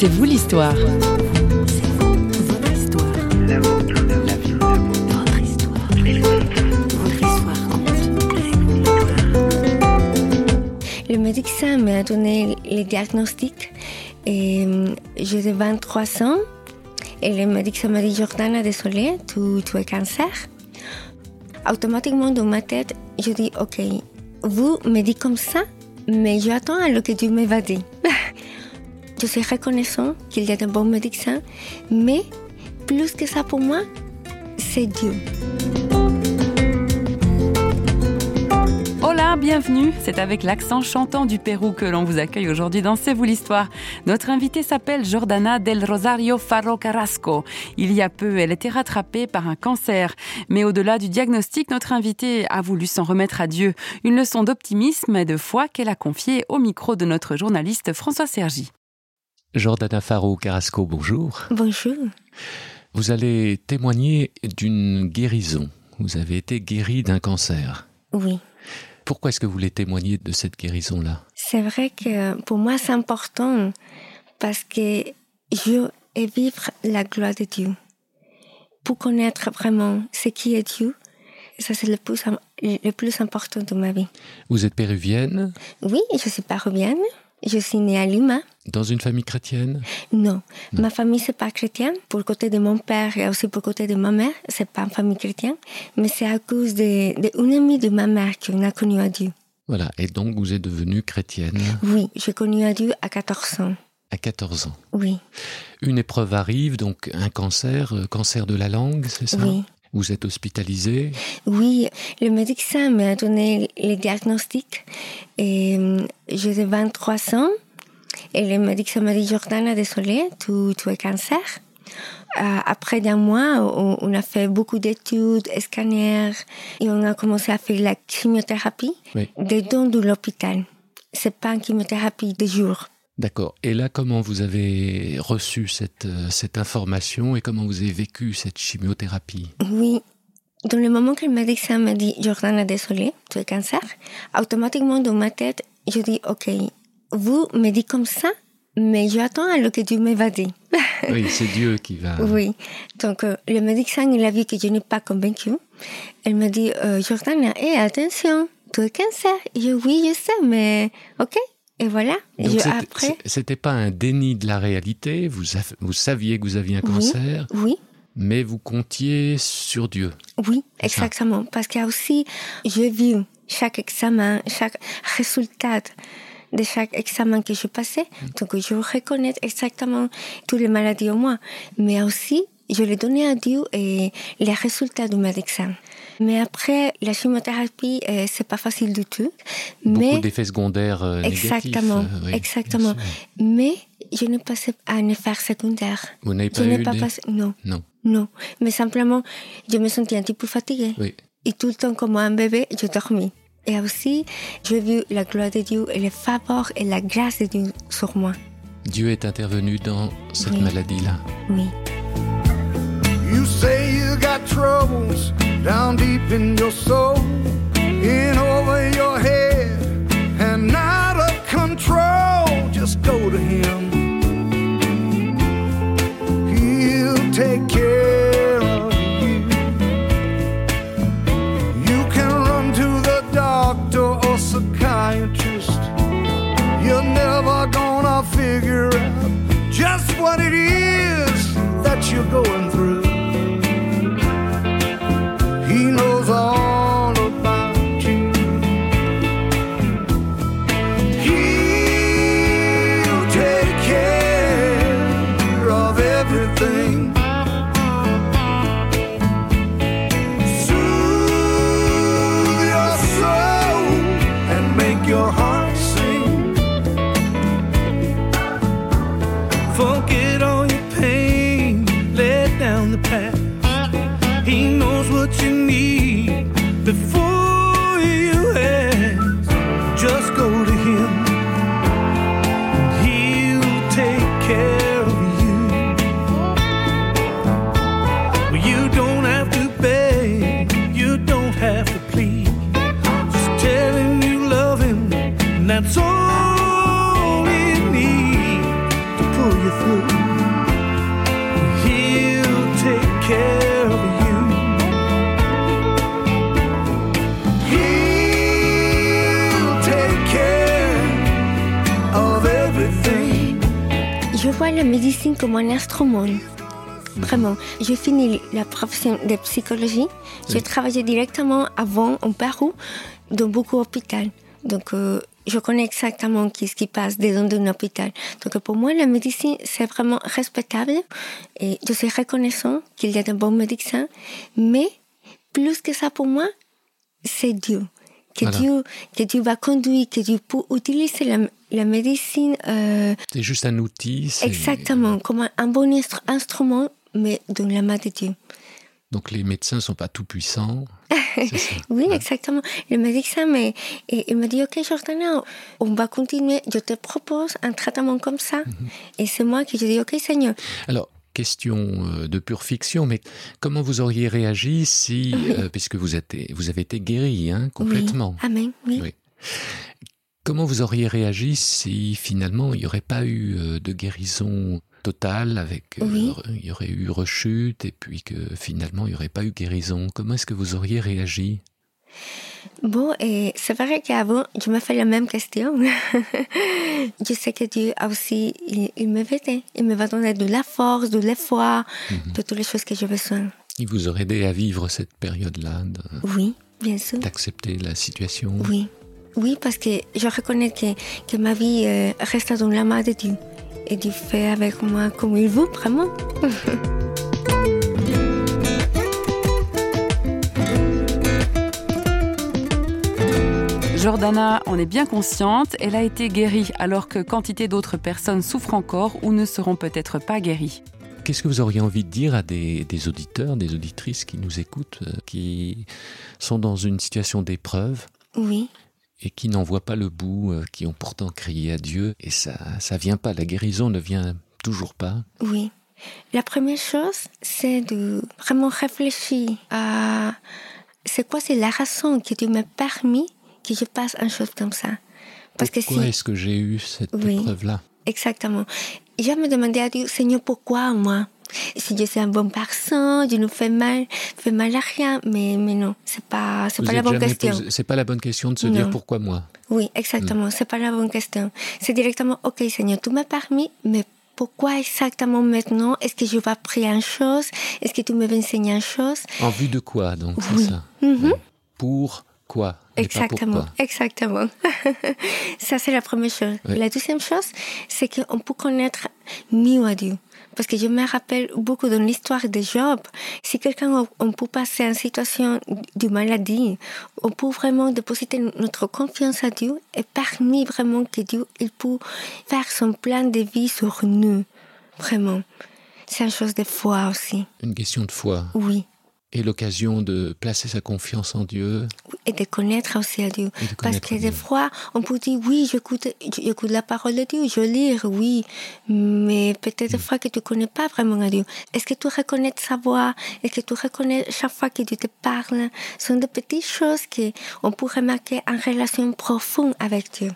C'est vous l'histoire. Le médecin m'a donné le diagnostic et j'ai 23 ans. Et le médecin m'a dit Jordana, désolé, tu, tu es cancer. Automatiquement dans ma tête, je dis Ok, vous me dites comme ça, mais j'attends à ce que Dieu me. Je suis reconnaissant qu'il y a un bon médecin, mais plus que ça pour moi, c'est Dieu. Hola, bienvenue. C'est avec l'accent chantant du Pérou que l'on vous accueille aujourd'hui dans C'est vous l'histoire. Notre invitée s'appelle Jordana del Rosario Faro Carrasco. Il y a peu, elle était rattrapée par un cancer. Mais au-delà du diagnostic, notre invitée a voulu s'en remettre à Dieu. Une leçon d'optimisme et de foi qu'elle a confiée au micro de notre journaliste François Sergi. Jordana Faro Carrasco, bonjour. Bonjour. Vous allez témoigner d'une guérison. Vous avez été guérie d'un cancer. Oui. Pourquoi est-ce que vous voulez témoigner de cette guérison-là? C'est vrai que pour moi c'est important parce que je veux vivre la gloire de Dieu. Pour connaître vraiment ce qui est Dieu, ça c'est le plus, le plus important de ma vie. Vous êtes péruvienne? Oui, je suis péruvienne. Je suis née à Lima. Dans une famille chrétienne? Non. non. Ma famille, c'est pas chrétienne. Pour le côté de mon père et aussi pour le côté de ma mère, c'est pas une famille chrétienne. Mais c'est à cause d'une de, amie de ma mère qu'on a connu à Dieu. Voilà. Et donc, vous êtes devenue chrétienne? Oui, j'ai connu à Dieu à 14 ans. À 14 ans Oui. Une épreuve arrive, donc un cancer, cancer de la langue, c'est ça? Oui. Vous êtes hospitalisée Oui, le médecin m'a donné le diagnostic et j'ai 23 ans. Et le médecin m'a dit Jordana, désolé, tu, tu es cancer. Euh, après un mois, on, on, a fait beaucoup d'études, scanners, et on a commencé à faire la chimiothérapie oui. dedans de l'hôpital. C'est pas une chimiothérapie de jour. D'accord. Et là, comment vous avez reçu cette, euh, cette information et comment vous avez vécu cette chimiothérapie? Oui. Dans le moment que le médecin m'a dit Jordana, désolé, tu es cancer, automatiquement dans ma tête, je dis Ok, vous me dites comme ça, mais j'attends à ce que Dieu me va dire. oui, c'est Dieu qui va. Oui. Donc, euh, le médecin, il a vu que je n'ai pas convaincu. Elle m'a dit euh, Jordana, hé, attention, tu es cancer. Et je Oui, je sais, mais ok, et voilà. Donc je, après, c'était pas un déni de la réalité. Vous, vous saviez que vous aviez un cancer. Oui. oui. Mais vous comptiez sur Dieu. Oui, exactement. Ça. Parce qu'il y a aussi, j'ai vu chaque examen, chaque résultat de chaque examen que je passais. Donc, je reconnais exactement toutes les maladies en moi. Mais aussi, je les donnais à Dieu et les résultats de mes examens. Mais après, la chimiothérapie, euh, c'est pas facile du tout. Beaucoup mais d'effets secondaires euh, exactement, négatifs. Euh, oui, exactement. Mais je n'ai pas un effet secondaire. Vous n'avez pas je eu pas des... passé, non, Non. non. Mais simplement, je me sentais un petit peu fatiguée. Oui. Et tout le temps, comme un bébé, je dormais. Et aussi, j'ai vu la gloire de Dieu et le faveur et la grâce de Dieu sur moi. Dieu est intervenu dans cette Oui. maladie-là. Oui. You say you got troubles down deep in your soul, in over your head, and out of control. Just go to Him. Vois la médecine comme un instrument. Vraiment. J'ai fini la profession de psychologie. J'ai travaillé directement avant au Pérou dans beaucoup d'hôpitaux. Donc, euh, je connais exactement ce qui passe dans un hôpital. Donc, pour moi, la médecine, c'est vraiment respectable. Et je suis reconnaissant qu'il y a de bons médecins. Mais, plus que ça, pour moi, c'est Dieu. Que, Dieu, que Dieu va conduire, que Dieu peut utiliser la, la médecine. Euh, c'est juste un outil. Exactement, comme un, un bon instrument, mais dans la main de Dieu. Donc les médecins ne sont pas tout puissants. oui, exactement. Le médecin mais, il m'a dit, OK, Jordana, on va continuer. Je te propose un traitement comme ça. Mhm. Et c'est moi qui ai dit, OK, Seigneur. Alors, question euh, de pure fiction, mais comment vous auriez réagi si, euh, puisque vous, êtes, vous avez été guéri hein, complètement oui. Amen, oui. Comment vous auriez réagi si finalement il n'y aurait pas eu euh, de guérison totale avec il y aurait eu rechute et puis que finalement il n'y aurait pas eu guérison? Comment est-ce que vous auriez réagi? Bon, et c'est vrai qu'avant, je me fais la même question. je sais que Dieu a aussi, il, me va Il me va donner de la force, de l'espoir, mhm. de toutes les choses que j'ai besoin. Il vous aurait aidé à vivre cette période-là Oui, bien sûr. D'accepter la situation? Oui. Oui, parce que je reconnais que, que ma vie euh, reste dans la main de Dieu. Et Dieu fait avec moi comme il veut, vraiment. Jordana en est bien consciente, elle a été guérie alors que quantité d'autres personnes souffrent encore ou ne seront peut-être pas guéries. Qu'est-ce que vous auriez envie de dire à des, auditeurs, des auditrices qui nous écoutent, euh, qui sont dans une situation d'épreuve? Oui. Et qui n'en voient pas le bout, euh, qui ont pourtant crié à Dieu et ça ça vient pas, la guérison ne vient toujours pas Oui. La première chose, c'est de vraiment réfléchir à c'est quoi c'est la raison que Dieu m'a permis que je passe une chose comme ça. Parce pourquoi que si... est-ce que j'ai eu cette épreuve-là? Exactement. Je me demandais à Dieu, Seigneur, pourquoi moi? Si je suis un bon personne, je ne fais mal, fais mal à rien, mais, mais non, c'est pas, c'est pas la bonne question. C'est pas la bonne question de se dire pourquoi moi. Oui, exactement, hmm. c'est pas la bonne question. C'est directement, ok Seigneur, tu m'as permis, mais pourquoi exactement maintenant Est-ce que je vais apprendre une chose? Est-ce que tu me vas enseigner une chose? En vue de quoi donc c'est ça? Mm-hmm. Pour quoi Exactement, exactement. ça, c'est la première chose. La deuxième chose, c'est qu'on peut connaître mieux à Dieu. Parce que je me rappelle beaucoup dans l'histoire de Job, si quelqu'un on peut passer en situation de maladie, on peut vraiment déposer notre confiance à Dieu et permis vraiment que Dieu il peut faire son plan de vie sur nous. Vraiment. C'est une chose de foi aussi. Une question de foi. Oui et l'occasion de placer sa confiance en Dieu. Et de connaître aussi à Dieu. Parce que des fois, on peut dire, oui, j'écoute, j'écoute la parole de Dieu, je lis, oui, mais peut-être des mm. fois que tu ne connais pas vraiment à Dieu. Est-ce que tu reconnais sa voix? Est-ce que tu reconnais chaque fois que Dieu te parle? Ce sont des petites choses qu'on peut remarquer en relation profonde avec Dieu.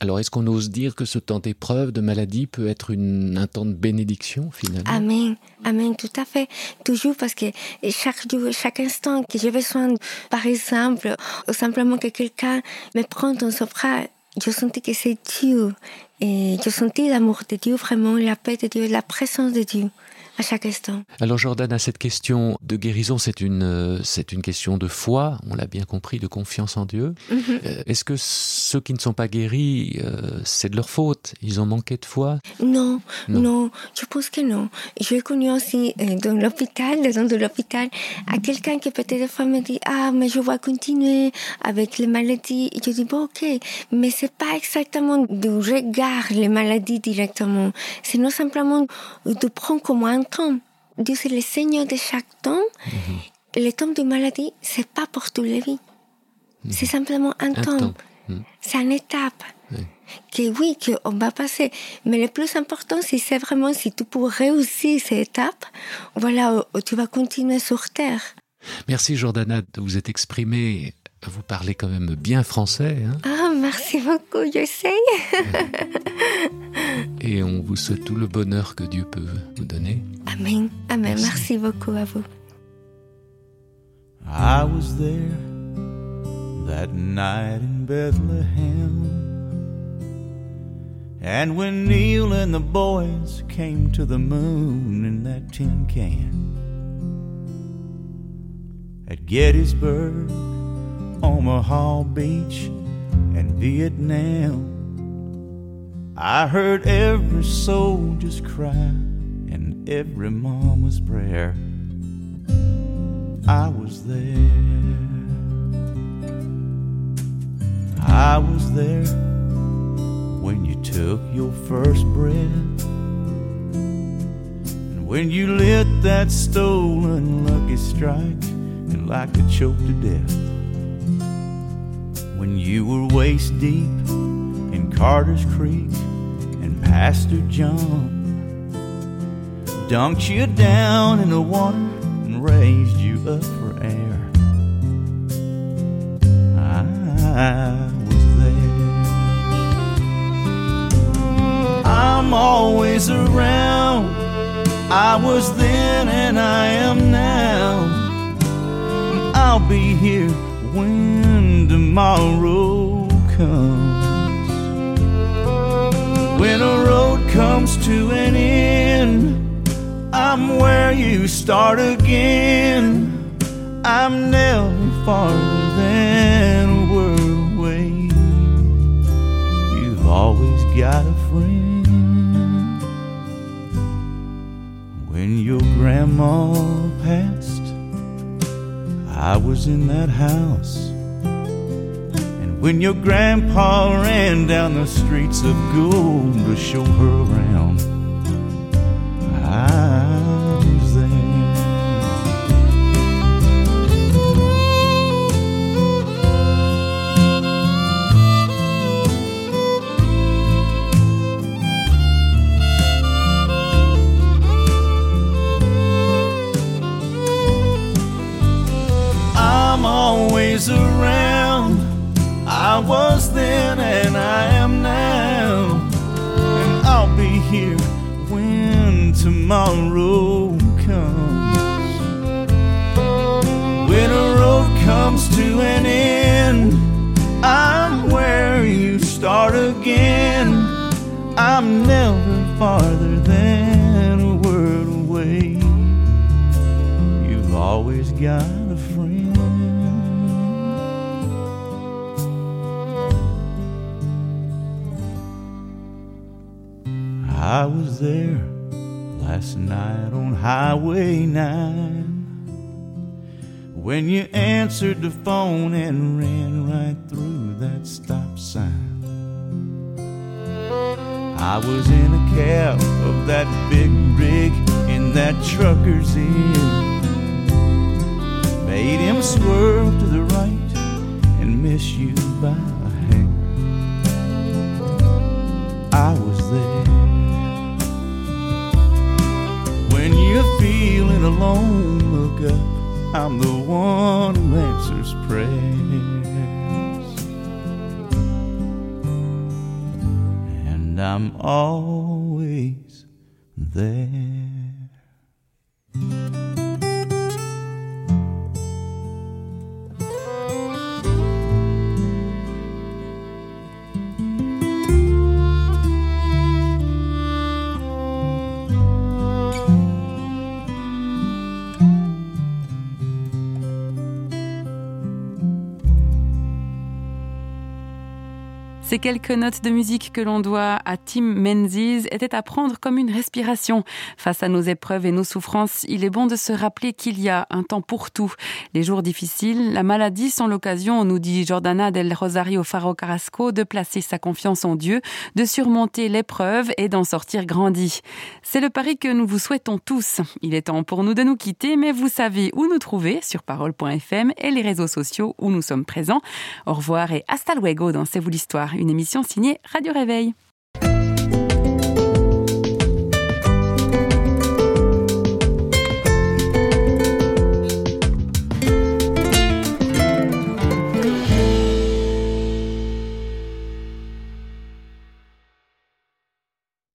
Alors, est-ce qu'on ose dire que ce temps d'épreuve, de maladie, peut être une, un temps de bénédiction, finalement? Amen, Amen, tout à fait. Toujours parce que chaque chaque instant que j'ai besoin, par exemple, ou simplement que quelqu'un me prend dans son bras, je sentis que c'est Dieu. Et je sentis l'amour de Dieu, vraiment, la paix de Dieu, la présence de Dieu à chaque instant. Alors Jordan, à cette question de guérison, c'est une, euh, c'est une question de foi, on l'a bien compris, de confiance en Dieu. Mhm. Euh, est-ce que ceux qui ne sont pas guéris, euh, c'est de leur faute? Ils ont manqué de foi? Non, non, je pense que non. J'ai connu aussi dans l'hôpital, dans l'hôpital, à quelqu'un qui peut-être des fois me dit Ah, mais je vais continuer avec les maladies. Et je dis Bon, ok, mais c'est pas exactement de regard les maladies directement. C'est non simplement de prendre comme un temps. Dieu, c'est le Seigneur de chaque temps. Mm-hmm. Le temps de maladie, c'est pas pour toute la vie. Mm-hmm. C'est simplement un, temps. Mm. C'est une étape. Que oui, qu'on va passer. Mais le plus important, c'est vraiment si tu peux réussir cette étape, voilà, tu vas continuer sur Terre. Merci Jordana de vous être exprimée vous parlez quand même bien français. Hein ah, merci beaucoup, j'essaye. Et on vous souhaite tout le bonheur que Dieu peut vous donner. Amen. Amen. Merci, beaucoup à vous. I was there that night in Bethlehem. And when Neil and the boys came to the moon in that tin can at Gettysburg, Omaha Beach, and Vietnam, I heard every soldier's cry and every mama's prayer. I was there. I was there when you took your first breath. And when you lit that stolen lucky strike and like a choke to death. When you were waist deep in Carter's Creek Pastor John dunked you down in the water and raised you up for air. I was there. I'm always around. I was then and I am now. I'll be here when tomorrow comes. Comes to an end, I'm where you start again. I'm never farther than a world away. You've always got a friend. When your grandma passed, I was in that house. When your grandpa ran down the streets of gold to show her around, tomorrow comes. When a road comes to an end, I'm where you start again. I'm never farther than a word away. You've always got a friend. I was there last night on Highway 9 when you answered the phone and ran right through that stop sign. I was in a cab of that big rig in that trucker's ear. Made him swerve to the right and miss you by feeling alone, look up. I'm the one who answers prayers. And I'm always there. Ces quelques notes de musique que l'on doit à Tim Menzies étaient à prendre comme une respiration. Face à nos épreuves et nos souffrances, il est bon de se rappeler qu'il y a un temps pour tout. Les jours difficiles, la maladie sont l'occasion, nous dit Jordana del Rosario Faro Carrasco, de placer sa confiance en Dieu, de surmonter l'épreuve et d'en sortir grandi. C'est le pari que nous vous souhaitons tous. Il est temps pour nous de nous quitter, mais vous savez où nous trouver sur parole.fm et les réseaux sociaux où nous sommes présents. Au revoir et hasta luego dans C'est vous l'histoire une émission signée Radio Réveil.